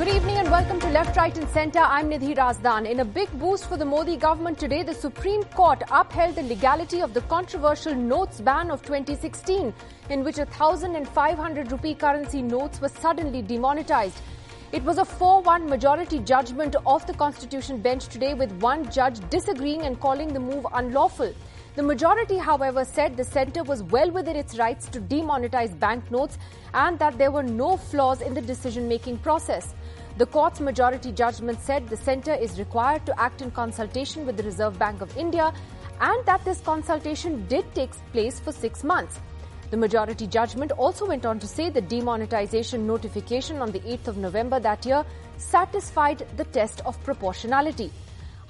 Good evening and welcome to Left, Right and Centre. I'm Nidhi Razdan. In a big boost for the Modi government today, the Supreme Court upheld the legality of the controversial notes ban of 2016, in which 1,500 rupee currency notes were suddenly demonetized. It was a 4-1 majority judgment of the Constitution bench today with one judge disagreeing and calling the move unlawful. The majority, however, said the centre was well within its rights to demonetize banknotes and that there were no flaws in the decision-making process. The court's majority judgment said the centre is required to act in consultation with the Reserve Bank of India and that this consultation did take place for six months. The majority judgment also went on to say the demonetization notification on the 8th of November that year satisfied the test of proportionality.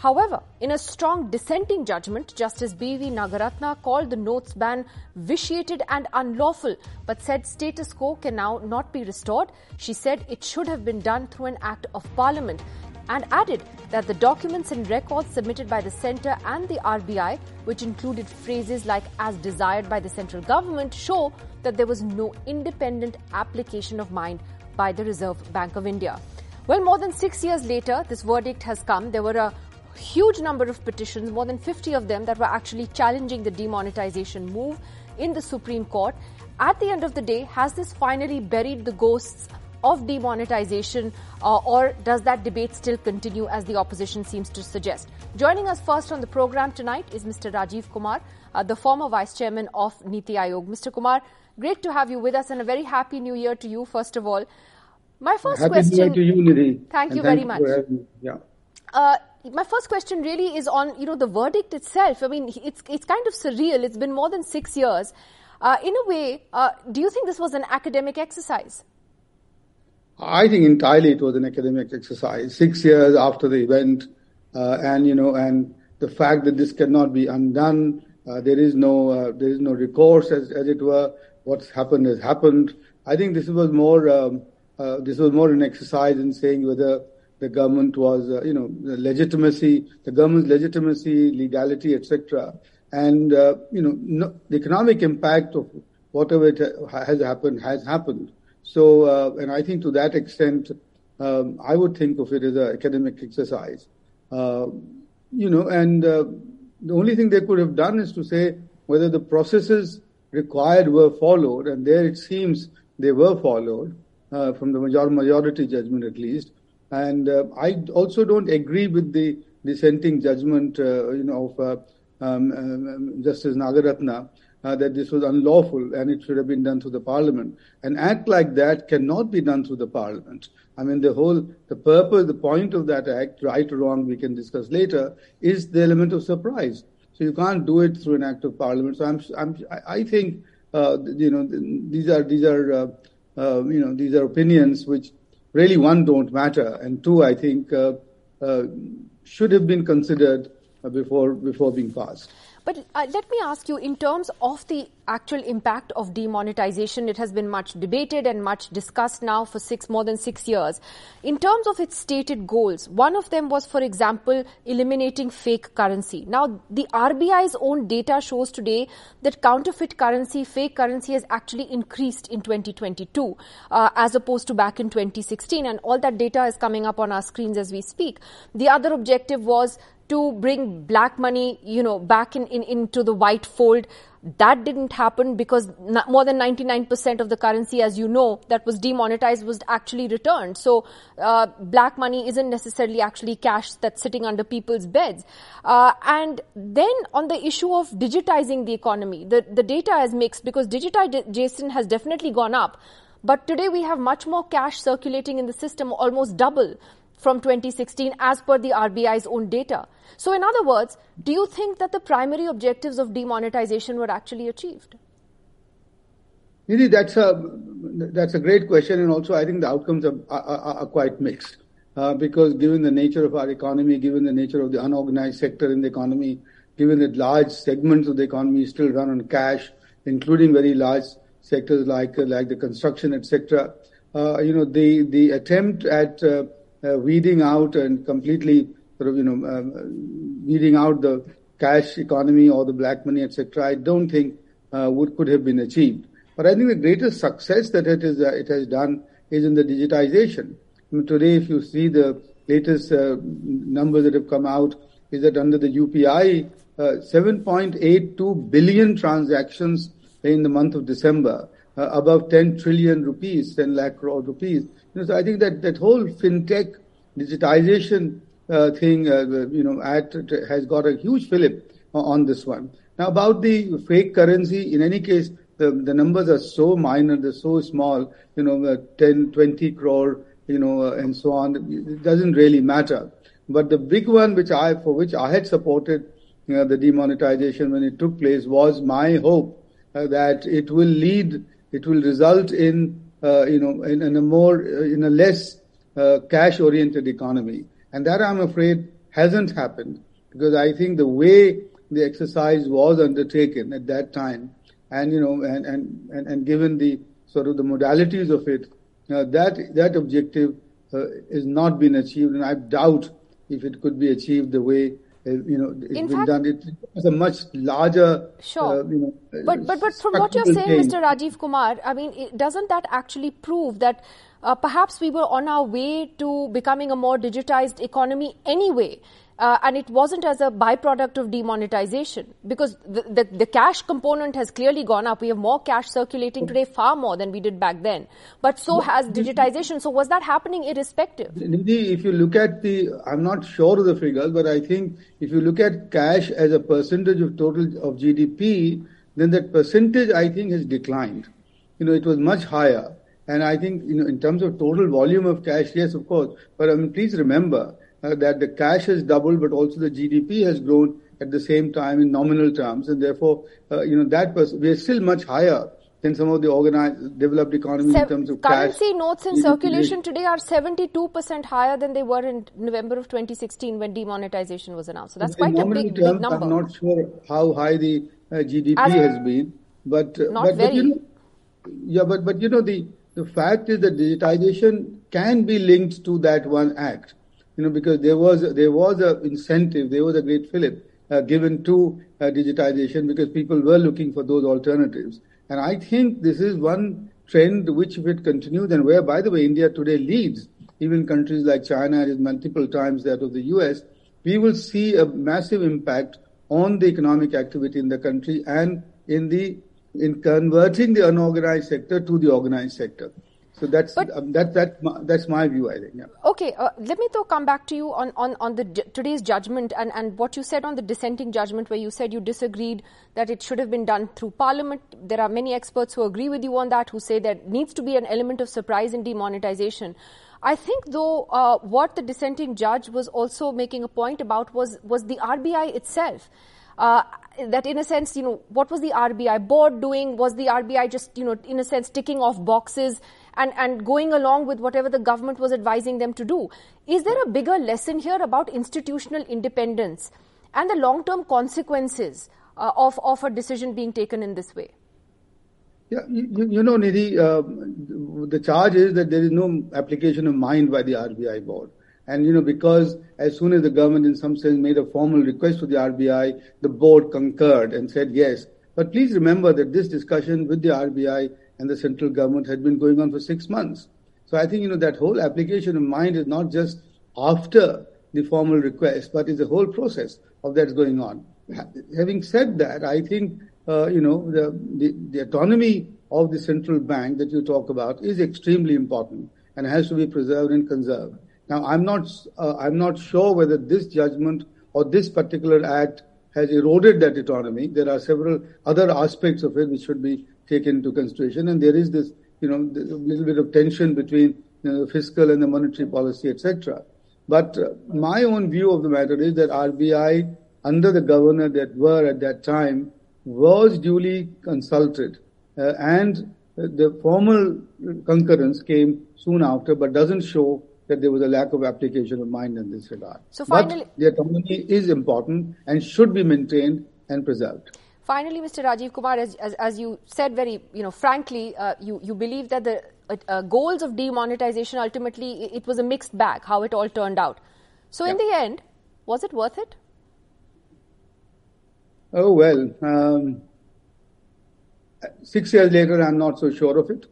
However, in a strong dissenting judgment, Justice B.V. Nagaratna called the notes ban vitiated and unlawful, but said status quo can now not be restored. She said it should have been done through an act of parliament and added that the documents and records submitted by the centre and the RBI, which included phrases like as desired by the central government, show that there was no independent application of mind by the Reserve Bank of India. Well, more than six years later, this verdict has come. There were a huge number of petitions, more than 50 of them, that were actually challenging the demonetization move in the Supreme Court. At the end of the day, has this finally buried the ghosts of demonetization, uh, or does that debate still continue as the opposition seems to suggest? Joining us first on the program tonight is Mr. Rajiv Kumar, uh, the former vice chairman of Niti Aayog. Mr. Kumar, great to have you with us and a very happy new year to you, first of all. My first happy question. New year to you, Nidhi. Thank you And very much. having me. Yeah. Uh, my first question really is on you know the verdict itself. I mean, it's it's kind of surreal. It's been more than six years. Uh, in a way, uh, do you think this was an academic exercise? I think entirely it was an academic exercise. Six years after the event, uh, and you know, and the fact that this cannot be undone. Uh, there is no uh, there is no recourse, as as it were. What's happened has happened. I think this was more um, uh, this was more an exercise in saying whether the government was, uh, you know, the legitimacy, the government's legitimacy, legality, etc. And, uh, you know, no, the economic impact of whatever it has happened has happened. So, uh, and I think to that extent, um, I would think of it as an academic exercise. Uh, you know, and uh, the only thing they could have done is to say whether the processes required were followed, and there it seems they were followed, uh, from the major- majority judgment at least. And uh, I also don't agree with the dissenting judgment, uh, you know, of uh, um, um, Justice Nagaratna uh, that this was unlawful and it should have been done through the parliament. An act like that cannot be done through the parliament. I mean, the whole, the purpose, the point of that act, right or wrong, we can discuss later, is the element of surprise. So you can't do it through an act of parliament. So I'm, I'm I think, uh, you know, these are these are, uh, uh, you know, these are opinions which really one don't matter, and two, I think, uh, uh, should have been considered before before being passed. But uh, let me ask you, in terms of the actual impact of demonetization, it has been much debated and much discussed now for six more than six years. In terms of its stated goals, one of them was, for example, eliminating fake currency. Now, the RBI's own data shows today that counterfeit currency, fake currency, has actually increased in 2022 uh, as opposed to back in 2016, and all that data is coming up on our screens as we speak. The other objective was to bring black money, you know, back in, in into the white fold. That didn't happen because more than 99% of the currency, as you know, that was demonetized was actually returned. So, uh, black money isn't necessarily actually cash that's sitting under people's beds. Uh, and then on the issue of digitizing the economy, the, the data is mixed because digitization has definitely gone up. But today we have much more cash circulating in the system, almost double from 2016 as per the RBI's own data. So, in other words, do you think that the primary objectives of demonetization were actually achieved? Nidhi, that's a that's a great question, and also I think the outcomes are, are, are quite mixed. Uh, because given the nature of our economy, given the nature of the unorganized sector in the economy, given that large segments of the economy still run on cash, including very large sectors like like the construction, etc. Uh, you know, the the attempt at uh, weeding out and completely sort of you know um, weeding out the cash economy or the black money, etc. I don't think would could have been achieved. But I think the greatest success that it is it has done is in the digitization. I mean, today, if you see the latest uh, numbers that have come out, is that under the UPI, uh, 7.82 billion transactions in the month of December, uh, above 10 trillion rupees, 10 lakh crore rupees. You know, so I think that that whole fintech digitization uh, thing, uh, you know, at, has got a huge fillip on this one. Now about the fake currency, in any case, the, the numbers are so minor, they're so small, you know, uh, 10, 20 crore, you know, uh, and so on. It doesn't really matter. But the big one, which I, for which I had supported you know, the demonetization when it took place, was my hope uh, that it will lead, it will result in, uh, you know, in, in, a more, uh, in a less uh, cash-oriented economy. And that, I'm afraid, hasn't happened because I think the way the exercise was undertaken at that time, and you know, and and and, and given the sort of the modalities of it, uh, that that objective is not been achieved, and I doubt if it could be achieved the way uh, you know it's In been fact- done. It was a much larger, Sure. uh, you know, But but but from what you're saying, change. Mr. Rajiv Kumar, I mean, it, doesn't that actually prove that uh, perhaps we were on our way to becoming a more digitized economy anyway? Uh, and it wasn't as a byproduct of demonetization because the, the, the cash component has clearly gone up. We have more cash circulating today, far more than we did back then. But so has digitization. So was that happening irrespective? Nidhi, if you look at the, I'm not sure of the figures, but I think if you look at cash as a percentage of total of GDP, then that percentage I think has declined. You know, it was much higher. And I think, you know, in terms of total volume of cash, yes, of course. But I mean, please remember uh, that the cash has doubled, but also the GDP has grown at the same time in nominal terms. And therefore, uh, you know, that was we are still much higher than some of the organized, developed economies in terms of currency cash. notes in GDP. circulation today are 72% higher than they were in November of 2016 when demonetization was announced. So that's In quite a big, big terms, number. I'm not sure how high the uh, GDP As- has been, but uh, Not but, but you know, yeah, but but you know the the fact is that digitization can be linked to that one act, you know, because there was there was a incentive, there was a great fillip uh, given to uh, digitization because people were looking for those alternatives, and I think this is one trend which, if it continues, and where, by the way, India today leads, even countries like China is multiple times that of the US, we will see a massive impact on the economic activity in the country and in the in converting the unorganized sector to the organized sector. So that's But- um, that that that's my view. I think. Yeah. Okay, uh, let me though come back to you on, on, on the today's judgment and, and what you said on the dissenting judgment, where you said you disagreed that it should have been done through Parliament. There are many experts who agree with you on that, who say there needs to be an element of surprise in demonetization. I think, though, uh, what the dissenting judge was also making a point about was was the RBI itself. Uh, that in a sense, you know, what was the RBI board doing? Was the RBI just, you know, in a sense, ticking off boxes and, and going along with whatever the government was advising them to do? Is there a bigger lesson here about institutional independence and the long term consequences uh, of, of a decision being taken in this way? Yeah, you, you- know, Nidhi, uh, the charge is that there is no application of mind by the RBI board. And, you know, because as soon as the government in some sense made a formal request to the RBI, the board concurred and said yes. But please remember that this discussion with the RBI and the central government had been going on for six months. So I think, you know, that whole application of mind is not just after the formal request, but is a whole process of that's going on. Having said that, I think, uh, you know, the, the, the autonomy of the central bank that you talk about is extremely important and has to be preserved and conserved. Now, I'm not, uh, I'm not sure whether this judgment or this particular act has eroded that autonomy. There are several other aspects of it which should be taken into consideration, and there is this, you know, little bit of tension between you know, the fiscal and the monetary policy, etc. But uh, my own view of the matter is that RBI, under the governor that were at that time, was duly consulted, uh, and the formal concurrence came soon after, but doesn't show that there was a lack of application of mind in this regard. So but finally- the autonomy is important and should be maintained and preserved. Finally, Mr. Rajiv Kumar, as, as, as you said very, you know, frankly, uh, you, you believe that the uh, uh, goals of demonetization ultimately it, it was a mixed bag, how it all turned out. So in the end, was it worth it? Oh, well, um, six years later, I'm not so sure of it.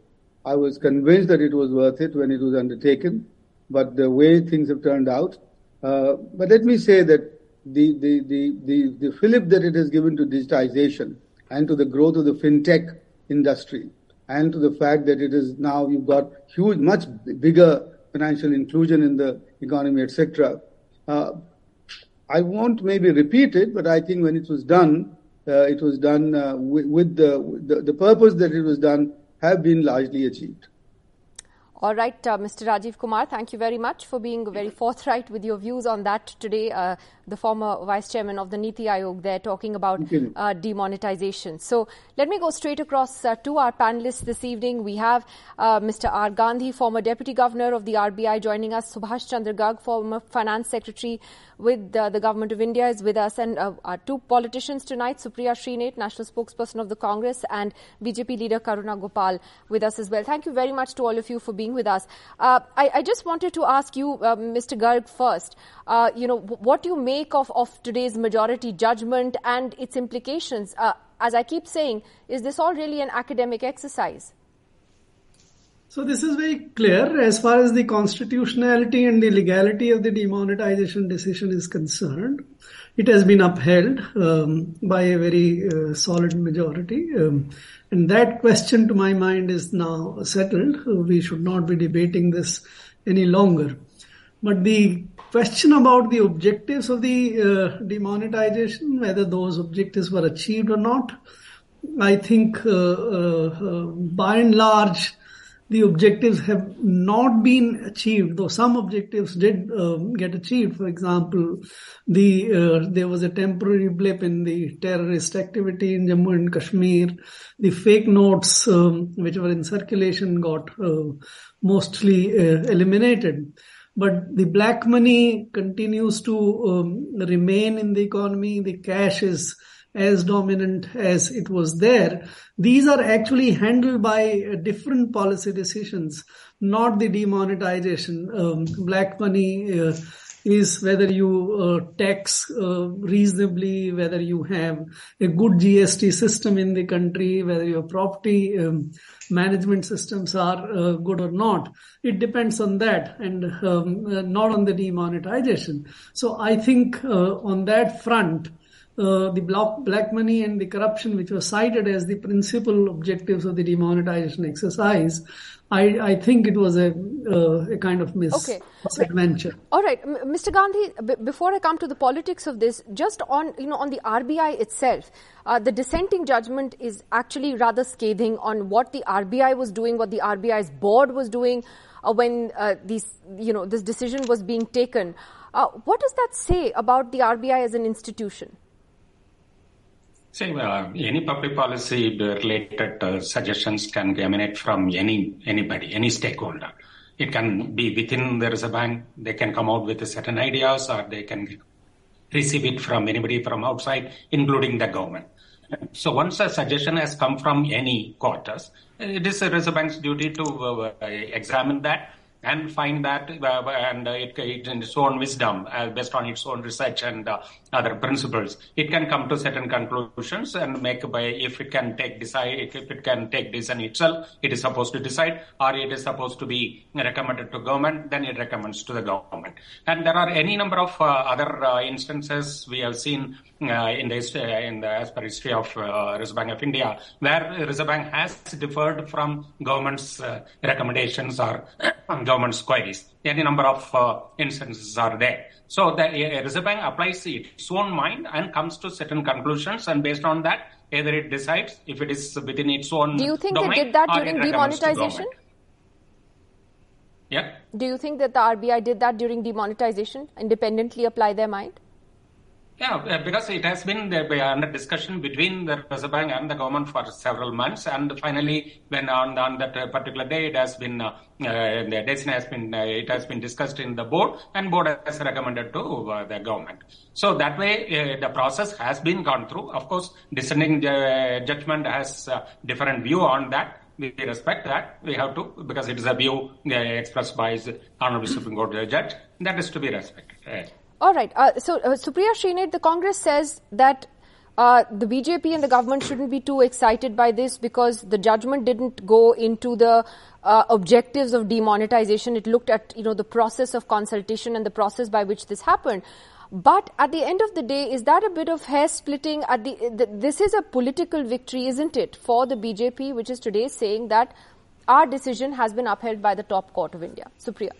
I was convinced that it was worth it when it was undertaken. but the way things have turned out. Uh, but let me say that the, the, the, the, the fillip that it has given to digitization and to the growth of the fintech industry and to the fact that it is now you've got huge, much bigger financial inclusion in the economy, etc. Uh, I won't maybe repeat it, but I think when it was done, uh, it was done uh, with, with the, the, the purpose that it was done have been largely achieved. All right, uh, Mr. Rajiv Kumar, thank you very much for being very forthright with your views on that today. Uh, the former vice chairman of the Niti Aayog there talking about uh, demonetization. So let me go straight across uh, to our panelists this evening. We have uh, Mr. R. Gandhi, former deputy governor of the RBI, joining us. Subhash Chandra Garg, former finance secretary with uh, the government of India, is with us, and our two politicians tonight: Supriya Shrinate, national spokesperson of the Congress, and BJP leader Karuna Gopal, with us as well. Thank you very much to all of you for being with us. Uh, I, I, just wanted to ask you, uh, Mr. Garg, first. Uh, you know, what you make of, of today's majority judgment and its implications? Uh, as I keep saying, is this all really an academic exercise? So this is very clear as far as the constitutionality and the legality of the demonetization decision is concerned. It has been upheld um, by a very uh, solid majority. Um, and that question to my mind is now settled. We should not be debating this any longer. But the question about the objectives of the uh, demonetization, whether those objectives were achieved or not, I think uh, uh, by and large, the objectives have not been achieved, though some objectives did um, get achieved. For example, the uh, there was a temporary blip in the terrorist activity in Jammu and Kashmir. The fake notes um, which were in circulation got uh, mostly uh, eliminated but the black money continues to um, remain in the economy. The cash is as dominant as it was there. These are actually handled by uh, different policy decisions, not the demonetization. Um, black money uh, is whether you uh, tax uh, reasonably, whether you have a good GST system in the country, whether your property um, management systems are uh, good or not. It depends on that and um, uh, not on the demonetization. So I think uh, on that front, uh, the black, black money and the corruption, which was cited as the principal objectives of the demonetization exercise, I, I think it was a, uh, a kind of misadventure. Okay. All right, Mr. Gandhi. B- before I come to the politics of this, just on you know on the RBI itself, uh, the dissenting judgment is actually rather scathing on what the RBI was doing, what the RBI's board was doing uh, when uh, these you know this decision was being taken. Uh, what does that say about the RBI as an institution? See, uh, any public policy related uh, suggestions can emanate from any anybody, any stakeholder. It can be within the Reserve Bank. They can come out with certain ideas, or they can receive it from anybody from outside, including the government. So once a suggestion has come from any quarters, it is the Reserve Bank's duty to uh, examine that and find that uh, and it, it, its own wisdom uh, based on its own research and uh, other principles it can come to certain conclusions and make by if it can take decide if it can take decision itself it is supposed to decide or it is supposed to be recommended to government then it recommends to the government and there are any number of uh, other uh, instances we have seen uh, in the in the as per history of Reserve Bank of India where Reserve Bank has differed from government's recommendations or government's queries. Any number of uh, instances are there. So the uh, Reserve Bank applies its own mind and comes to certain conclusions, and based on that, either it decides if it is within its own. Do you think domain, they did that during demonetization? Yeah. Do you think that the RBI did that during demonetization, independently apply their mind? Yeah, because it has been under discussion between the Reserve Bank and the government for several months, and finally, when on, on that particular day, it has been uh, the decision has been uh, it has been discussed in the board, and board has recommended to uh, the government. So that way, uh, the process has been gone through. Of course, dissenting uh, judgment has different view on that. We respect that. We have to because it is a view expressed by the Honorable Supreme Court judge. That is to be respected. All right. Uh, so, uh, Supriya Shrinate, the Congress says that uh, the BJP and the government shouldn't be too excited by this because the judgment didn't go into the uh, objectives of demonetization. It looked at you know the process of consultation and the process by which this happened. But at the end of the day, is that a bit of hair splitting? At the, the this is a political victory, isn't it, for the BJP, which is today saying that our decision has been upheld by the top court of India. Supriya.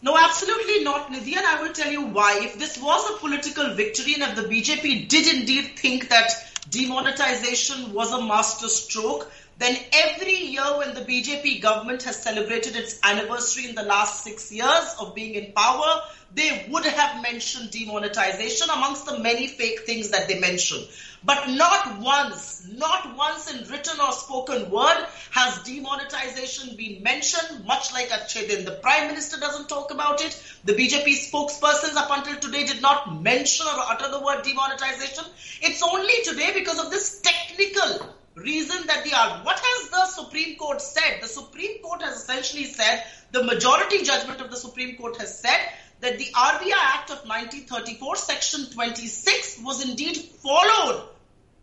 No, absolutely not, Nidhi, and I will tell you why. If this was a political victory and if the BJP did indeed think that demonetization was a master stroke, then every year when the BJP government has celebrated its anniversary in the last six years of being in power, they would have mentioned demonetization amongst the many fake things that they mention. But not once, not once in written or spoken word has demonetization been mentioned, much like Achedin. The Prime Minister doesn't talk about it. The BJP spokespersons up until today did not mention or utter the word demonetization. It's only today because of this technical reason that they are. What has the Supreme Court said? The Supreme Court has essentially said, the majority judgment of the Supreme Court has said that the RBI Act of 1934, Section 26, was indeed followed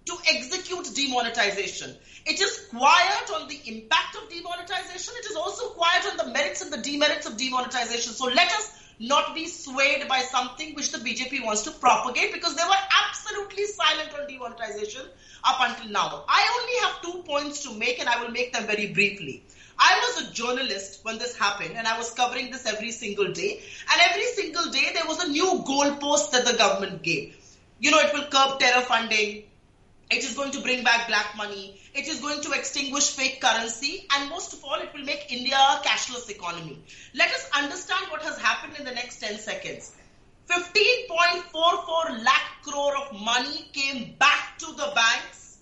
to execute demonetization. It is quiet on the impact of demonetization. It is also quiet on the merits and the demerits of demonetization. So let us not be swayed by something which the BJP wants to propagate because they were absolutely silent on demonetization up until now. I only have two points to make and I will make them very briefly. I was a journalist when this happened and I was covering this every single day. And every single day there was a new goalpost that the government gave. You know, it will curb terror funding. It is going to bring back black money. It is going to extinguish fake currency. And most of all, it will make India a cashless economy. Let us understand what has happened in the next 10 seconds. 15.44 lakh crore of money came back to the banks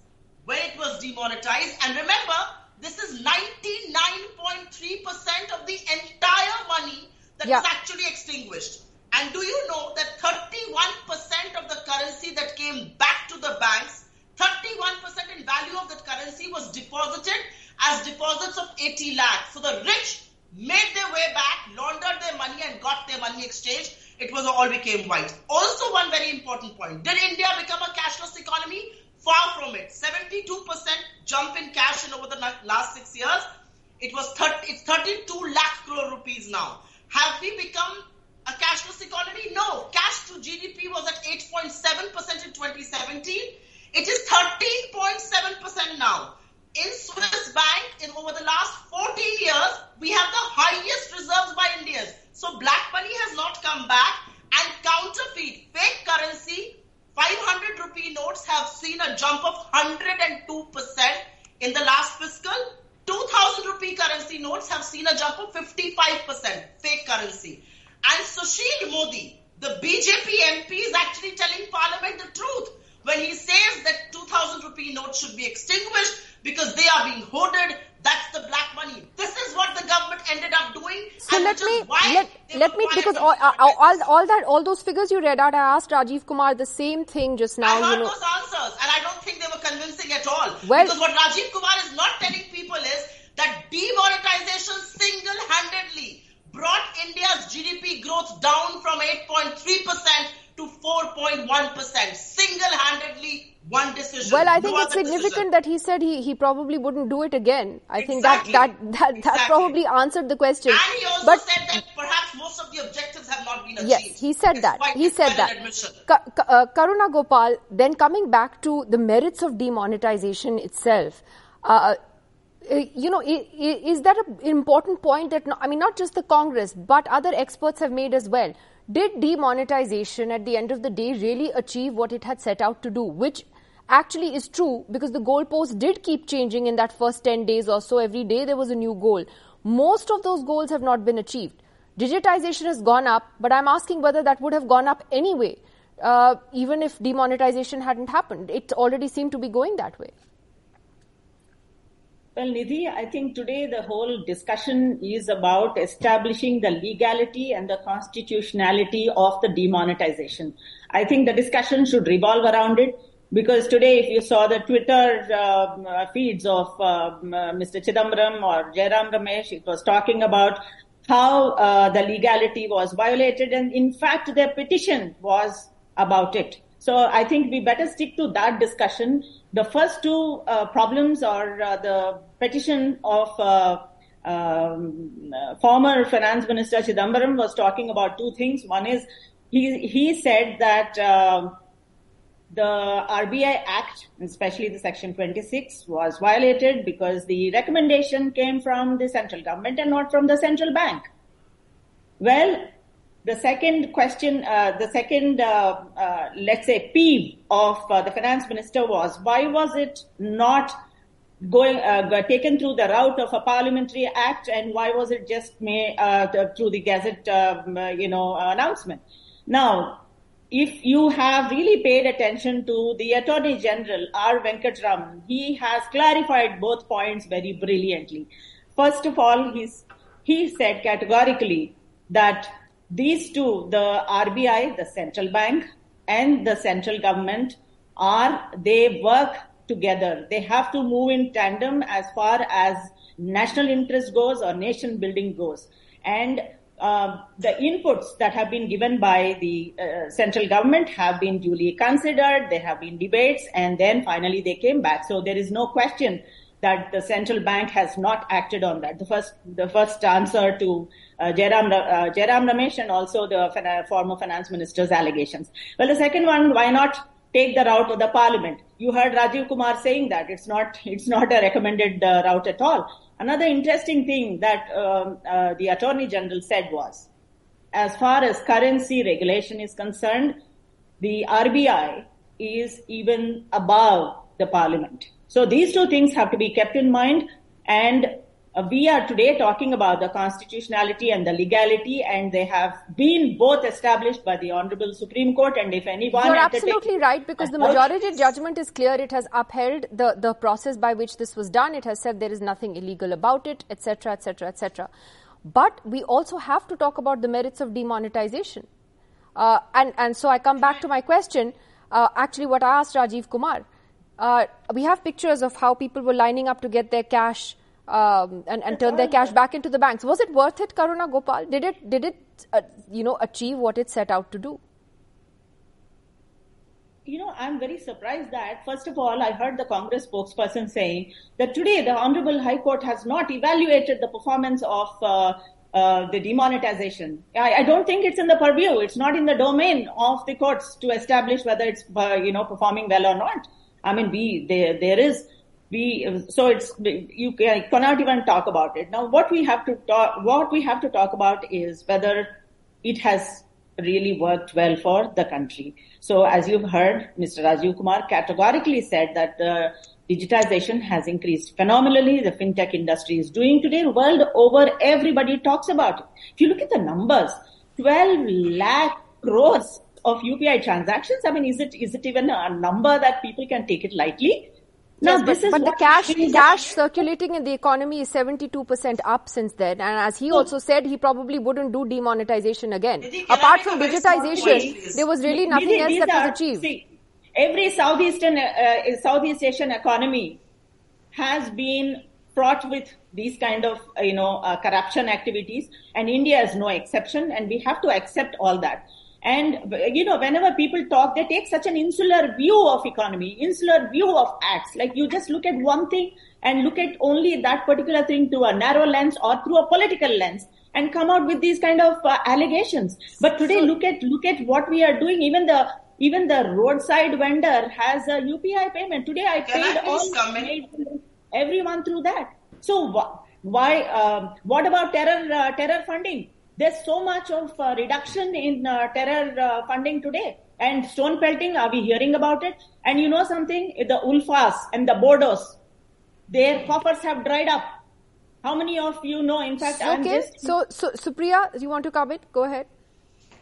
when it was demonetized. And remember, this is 99.3% of the entire money that yeah. was actually extinguished. And do you know that 31% of the currency that came back to the banks, 31% in value of that currency was deposited as deposits of 80 lakhs. So the rich made their way back, laundered their money and got their money exchanged. It was all became white. Also one very important point. Did India become a cashless economy? Far from it. 72% jump in cash in over the last six years. It was 30, it's 32 lakh crore rupees now. Have we become a cashless economy? No. Cash to GDP was at 8.7% in 2017. It is 13.7% now. In Swiss Bank, in over the last 14 years, we have the highest reserves by Indians. So black money has not come back and counterfeit, fake currency 500 rupee notes have seen a jump of 102% in the last fiscal. 2000 rupee currency notes have seen a jump of 55% fake currency. And Sushil Modi, the BJP MP, is actually telling Parliament the truth when he says that 2000 rupee notes should be extinguished because they are being hoarded. That's the black money. This is what the government ended up doing. So let me let, let me because all, all, all that all those figures you read out, I asked Rajiv Kumar the same thing just now. I heard you know. those answers, and I don't think they were convincing at all. Well, because what Rajiv Kumar is not telling people is that demonetization single-handedly brought India's GDP growth down from 8.3 percent to 4.1%. Single-handedly, one decision. Well, I think no it's significant decision. that he said he, he probably wouldn't do it again. I exactly. think that that that, exactly. that probably answered the question. And he also but, said that perhaps most of the objectives have not been achieved. Yes, he said that. he said that. Ka- uh, Karuna Gopal, then coming back to the merits of demonetization itself. Uh, uh you know, is that an important point that, I mean, not just the Congress, but other experts have made as well? did demonetization at the end of the day really achieve what it had set out to do, which actually is true because the goalposts did keep changing in that first 10 days or so. Every day there was a new goal. Most of those goals have not been achieved. Digitization has gone up, but I'm asking whether that would have gone up anyway, uh, even if demonetization hadn't happened. It already seemed to be going that way. Well, Nidhi, I think today the whole discussion is about establishing the legality and the constitutionality of the demonetization. I think the discussion should revolve around it because today, if you saw the Twitter uh, feeds of uh, Mr. Chidambaram or Jairam Ramesh, it was talking about how uh, the legality was violated, and in fact, their petition was about it. So I think we better stick to that discussion. The first two uh, problems are uh, the petition of uh, um, former finance minister Chidambaram was talking about two things. One is he he said that um, the RBI Act, especially the Section 26, was violated because the recommendation came from the central government and not from the central bank. Well, the second question, uh, the second, uh, uh, let's say, peeve of uh, the finance minister was why was it not going uh, taken through the route of a parliamentary act, and why was it just made uh, through the gazette, um, you know, announcement? Now, if you have really paid attention to the Attorney General, R. Venkataramani, he has clarified both points very brilliantly. First of all, he's, he said categorically that these two, the RBI, the central bank, and the central government are, they work together. They have to move in tandem as far as national interest goes or nation building goes. And uh, the inputs that have been given by the uh, central government have been duly considered. There have been debates, and then finally they came back. So there is no question that the central bank has not acted on that. The first, the first answer to uh, Jairam, uh, Jairam Ramesh and also the fin- former finance minister's allegations. Well, the second one, why not take the route of the parliament? You heard Rajiv Kumar saying that it's not, it's not a recommended uh, route at all. Another interesting thing that um, uh, the Attorney General said was, as far as currency regulation is concerned, the RBI is even above the Parliament. So these two things have to be kept in mind. And uh, we are today talking about the constitutionality and the legality, and they have been both established by the Honorable Supreme Court. And if anyone, you're absolutely right because the majority judgment is clear. It has upheld the the process by which this was done. It has said there is nothing illegal about it, etc., etc., etc. But we also have to talk about the merits of demonetization, uh, and and so I come back to my question. Uh, actually, what I asked Rajiv Kumar. Uh, we have pictures of how people were lining up to get their cash um, and, and turn their cash back into the banks. Was it worth it, Karuna Gopal? Did it did it uh, you know achieve what it set out to do? You know, I'm very surprised that first of all, I heard the Congress spokesperson saying that today the Honorable High Court has not evaluated the performance of uh, uh, the demonetization. I, I, don't think it's in the purview. It's not in the domain of the courts to establish whether it's uh, you know performing well or not. I mean, we there there is we so it's you cannot even talk about it now. What we have to talk what we have to talk about is whether it has really worked well for the country. So, as you've heard, Mr. Rajiv Kumar categorically said that the digitization has increased phenomenally. The fintech industry is doing today. World over, everybody talks about it. If you look at the numbers, 12 lakh crores of UPI transactions. I mean, is it is it even a number that people can take it lightly? No, yes, but, but the cash cash circulating in the economy is 72% up since then. And as he also said, he probably wouldn't do demonetization again. Apart from digitization, there was really nothing else that was achieved. See, every Southeastern, uh, Southeast Asian economy has been fraught with these kind of, you know, uh, corruption activities. And India is no exception. And we have to accept all that. And, you know, whenever people talk, they take such an insular view of economy, insular view of acts. Like you just look at one thing and look at only that particular thing through a narrow lens or through a political lens and come out with these kind of uh, allegations. But today, look at, look at what we are doing. Even the, even the roadside vendor has a UPI payment. Today I paid I all, everyone through that. So wh- why, um, what about terror, uh, terror funding? There's so much of uh, reduction in uh, terror uh, funding today. And stone pelting, are we hearing about it? And you know something? The Ulfas and the Bodos, their coffers have dried up. How many of you know? In fact, I'm okay. just... So, so, Supriya, you want to comment? Go ahead.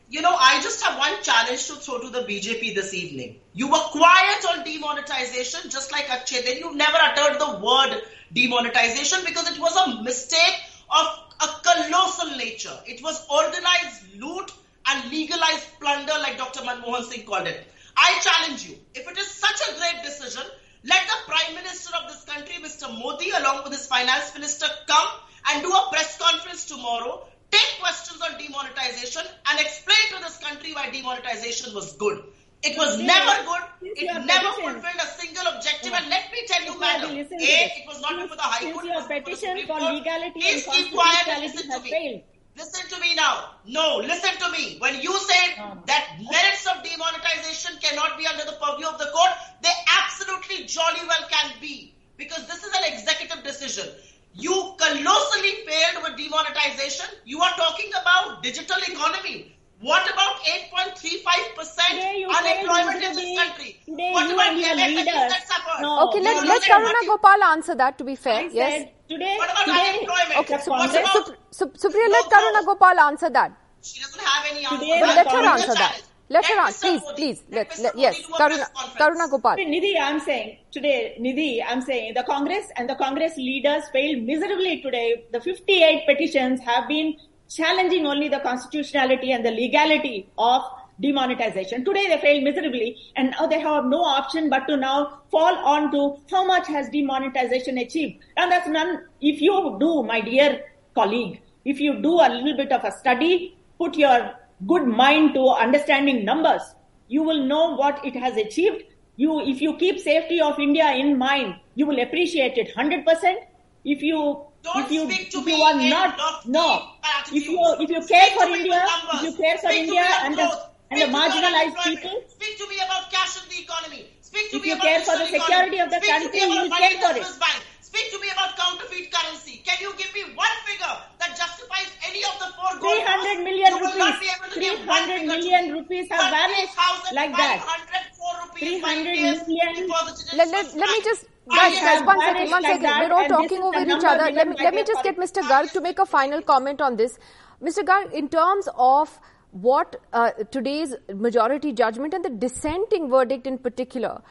You know, I just have one challenge to throw to the BJP this evening. You were quiet on demonetization, just like Akshay. Then you never uttered the word demonetization because it was a mistake of a colossal nature. It was organized loot and legalized plunder, like Dr. Manmohan Singh called it. I challenge you, if it is such a great decision, let the Prime Minister of this country, Mr. Modi, along with his Finance Minister, come and do a press conference tomorrow, take questions on demonetization, and explain to this country why demonetization was good. It was never good. It never fulfilled a single objective. And let me tell you, madam, A, to this. it was not before the High Court. your was before the petition for legality Please and keep quiet and listen to me. failed. Listen to me now. No, listen to me. When you say that merits of demonetization cannot be under the purview of the court, they absolutely jolly well can be. Because this is an executive decision. You colossally failed with demonetization. You are talking about digital economy. What about 8.35% unemployment in this country? Today what about and your MSMEs leaders- that suffered? No, Okay, let, know let that Karuna Gopal answer that to be fair. I yes. said today, What about today, unemployment? Okay, the so, What Sup- Sup- Supriya, let No, Karuna. Gopal answer that. She doesn't have any answer. Today let her answer that. Let her answer. Please, please. let Let, Mr. let, Modi yes, Karuna. Karuna Gopal. Nidhi, I'm saying today, Nidhi, I'm saying the Congress and the Congress leaders failed miserably today. The 58 petitions have been challenging only the constitutionality and the legality of demonetization. Today they failed miserably and now they have no option but to now fall on to how much has demonetization achieved. And that's none, if you do, my dear colleague, if you do a little bit of a study, put your good mind to understanding numbers, you will know what it has achieved. You, if you keep safety of India in mind, you will appreciate it 100%. If you, Don't if you, speak to if me you are in not, no, if you, if you care Speak for India, if you care for Speak India and the, growth. and the Speak to marginalized people, Speak to me about cash in the economy. Speak to If me you about care for the security economy. of the Speak country, you will care for the it. Bank. Speak to me about counterfeit currency. Can you give me one figure that justifies any of the foregoing? 300 million you will not rupees. be able to give one 300 figure to million me. rupees have vanished like that. 20,504 rupees 300 five days million. before Let, let, let me just, I guys, guys, one second, one like second. that, We're all talking over each other. Let me, let me just get Mr. Garg to make a final comment on this. Mr. Garg, in terms of what uh, today's majority judgment and the dissenting verdict in particular,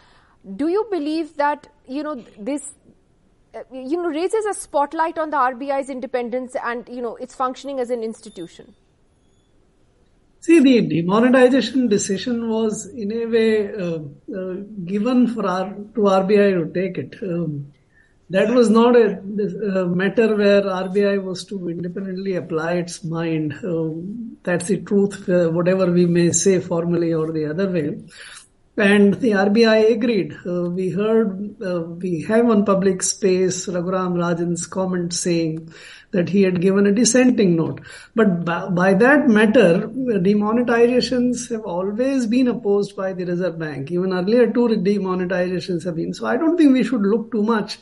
do you believe that, you know, this uh, you know, raises a spotlight on the RBI's independence and, you know, its functioning as an institution? See, the demonetization decision was in a way uh, uh, given for our, to RBI to take it. Um, that was not a, a matter where RBI was to independently apply its mind. Um, that's the truth, uh, whatever we may say formally or the other way. And the RBI agreed. Uh, we heard, uh, we have on public space Raghuram Rajan's comment saying that he had given a dissenting note. But by, by that matter, demonetizations have always been opposed by the Reserve Bank. Even earlier two demonetizations have been. So I don't think we should look too much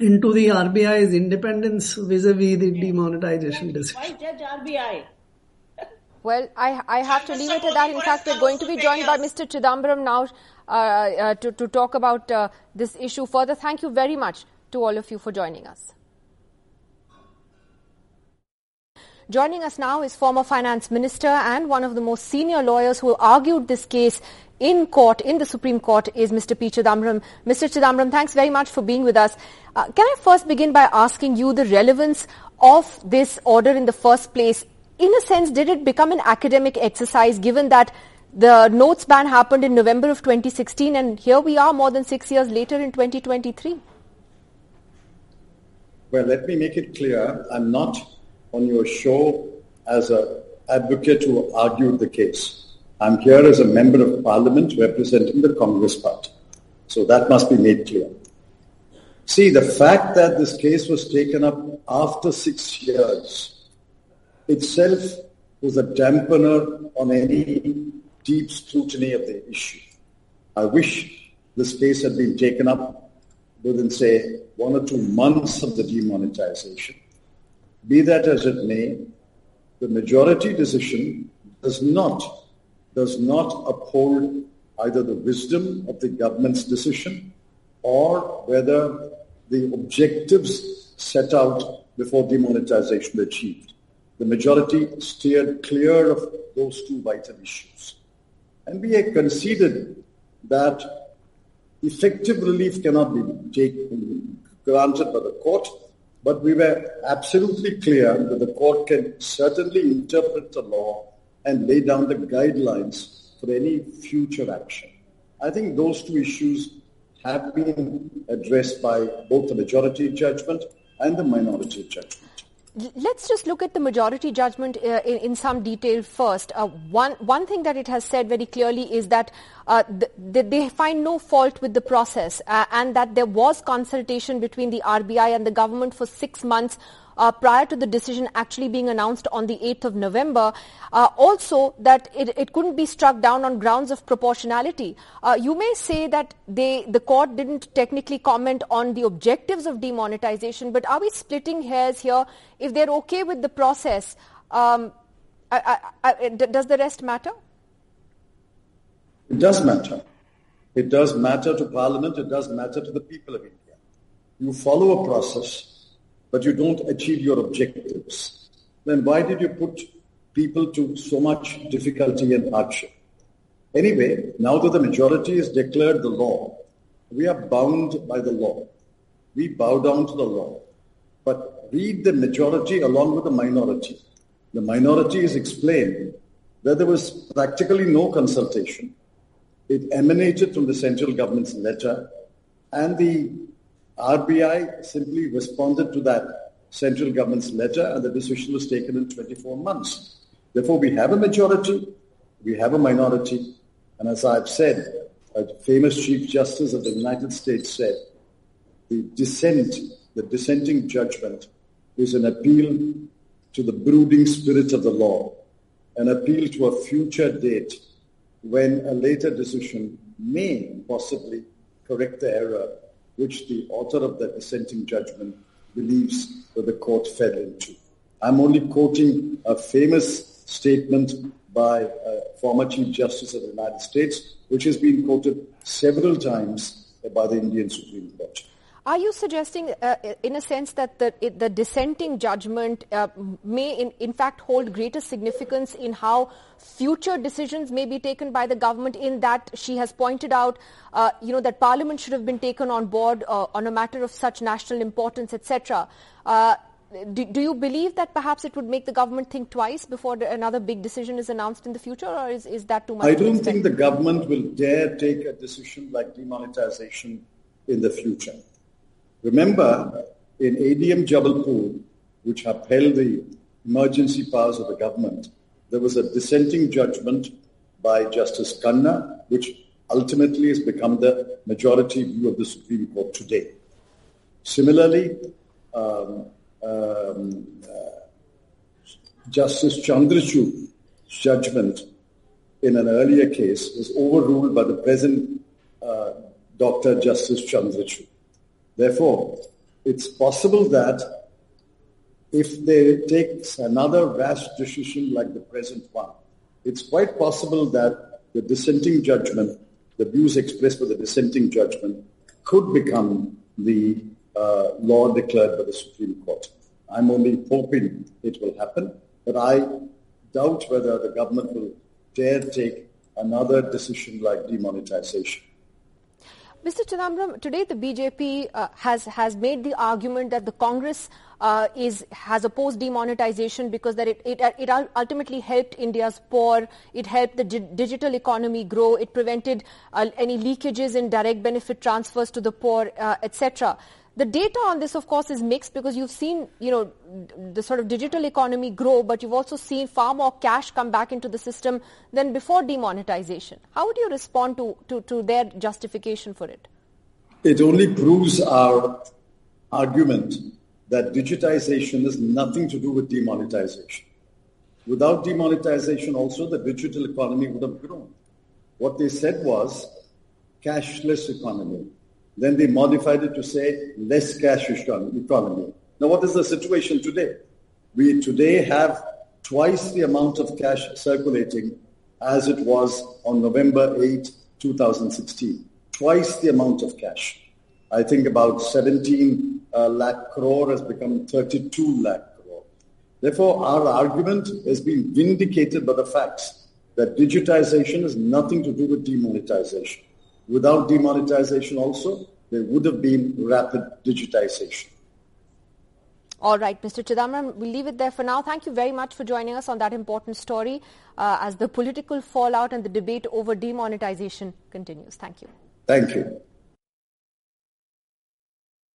into the RBI's independence vis-a-vis the demonetization decision. Why judge RBI? Well, I, I have to leave it at that. In fact, we're going to be joined by? Mr. Chidambaram now uh, uh, to, to talk about uh, this issue further. Thank you very much to all of you for joining us. Joining us now is former finance minister and one of the most senior lawyers who argued this case in court, in the Supreme Court, is Mr. P. Chidambaram. Mr. Chidambaram, thanks very much for being with us. Uh, can I first begin by asking you the relevance of this order in the first place? In a sense, did it become an academic exercise given that the notes ban happened in November of 2016 and here we are more than six years later in 2023? Well, let me make it clear. I'm not on your show as an advocate who argued the case. I'm here as a member of parliament representing the Congress party. So that must be made clear. See, the fact that this case was taken up after six years itself was a dampener on any deep scrutiny of the issue. I wish this case had been taken up within, say, one or two months of the demonetization. Be that as it may, the majority decision does not, does not uphold either the wisdom of the government's decision or whether the objectives set out before demonetization were achieved. The majority steered clear of those two vital issues. Had conceded that effective relief cannot be taken, granted by the court, but we were absolutely clear that the court can certainly interpret the law and lay down the guidelines for any future action. I think those two issues have been addressed by both the majority judgment and the minority judgment. Let's just look at the majority judgment uh, in, in, some detail first. Uh, one, one thing that it has said very clearly is that uh, th- they find no fault with the process uh, and that there was consultation between the RBI and the government for six months uh, prior to the decision actually being announced on the 8th of November. Uh, also, that it, it, couldn't be struck down on grounds of proportionality. Uh, you may say that they, the court didn't technically comment on the objectives of demonetization, but are we splitting hairs here? If they're okay with the process, um, I, I, I, does the rest matter? It does matter. It does matter to Parliament. It does matter to the people of India. You follow a process but you don't achieve your objectives, then why did you put people to so much difficulty and hardship? Anyway, now that the majority has declared the law, we are bound by the law. We bow down to the law. But read the majority along with the minority. The minority is explained that there was practically no consultation. It emanated from the central government's letter and the RBI simply responded to that central government's letter and the decision was taken in 24 months. Therefore, we have a majority, we have a minority, and as I've said, a famous Chief Justice of the United States said, the dissent, the dissenting judgment is an appeal to the brooding spirit of the law, an appeal to a future date when a later decision may possibly correct the error which the author of the dissenting judgment believes that the court fell into. I'm only quoting a famous statement by a former Chief Justice of the United States, which has been quoted several times by the Indian Supreme Court. Are you suggesting, uh, in a sense, that the, the dissenting judgment uh, may, in, in fact, hold greater significance in how future decisions may be taken by the government? In that she has pointed out, uh, you know, that Parliament should have been taken on board uh, on a matter of such national importance, etc. Uh, do, do, you believe that perhaps it would make the government think twice before the, another big decision is announced in the future, or is, is that too much? I don't think the government will dare take a decision like demonetization in the future. Remember, in ADM Jabalpur, which upheld the emergency powers of the government, there was a dissenting judgment by Justice Khanna, which ultimately has become the majority view of the Supreme Court today. Similarly, um, um, uh, Justice Chandrachud's judgment in an earlier case was overruled by the present uh, Dr. Justice Chandrachud. Therefore, it's possible that if they take another rash decision like the present one, it's quite possible that the dissenting judgment, the views expressed by the dissenting judgment, could become the uh, law declared by the Supreme Court. I'm only hoping it will happen, but I doubt whether the government will dare take another decision like demonetization. Mr. Chidambaram, today the BJP uh, has has made the argument that the Congress uh, is has opposed demonetization because that it, it, it ultimately helped India's poor, it helped the digital economy grow, it prevented uh, any leakages in direct benefit transfers to the poor, uh, etc. The data on this, of course, is mixed because you've seen, you know, the sort of digital economy grow, but you've also seen far more cash come back into the system than before demonetization. How would you respond to, to, to their justification for it? It only proves our argument that digitization has nothing to do with demonetization. Without demonetization also, the digital economy would have grown. What they said was cashless economy then they modified it to say less cash economy. Now, what is the situation today? We today have twice the amount of cash circulating as it was on November 8, 2016. Twice the amount of cash. I think about 17 uh, lakh crore has become 32 lakh crore. Therefore, our argument has been vindicated by the facts that digitization has nothing to do with demonetization. Without demonetization also, there would have been rapid digitization. All right, Mr. Chidambaram, we'll leave it there for now. Thank you very much for joining us on that important story uh, as the political fallout and the debate over demonetization continues. Thank you. Thank you.